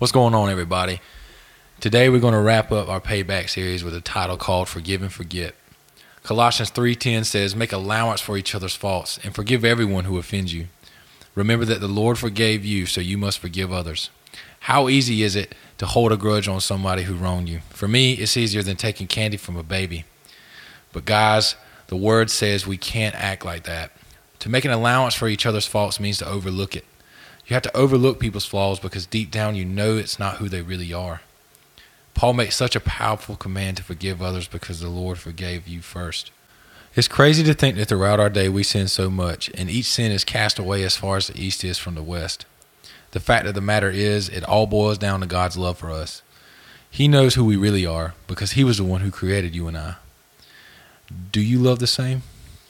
What's going on, everybody? Today we're going to wrap up our payback series with a title called Forgive and Forget. Colossians 3:10 says, "Make allowance for each other's faults and forgive everyone who offends you. Remember that the Lord forgave you, so you must forgive others." How easy is it to hold a grudge on somebody who wronged you? For me, it's easier than taking candy from a baby. But guys, the word says we can't act like that. To make an allowance for each other's faults means to overlook it. You have to overlook people's flaws because deep down you know it's not who they really are. Paul makes such a powerful command to forgive others because the Lord forgave you first. It's crazy to think that throughout our day we sin so much, and each sin is cast away as far as the east is from the west. The fact of the matter is, it all boils down to God's love for us. He knows who we really are because He was the one who created you and I. Do you love the same?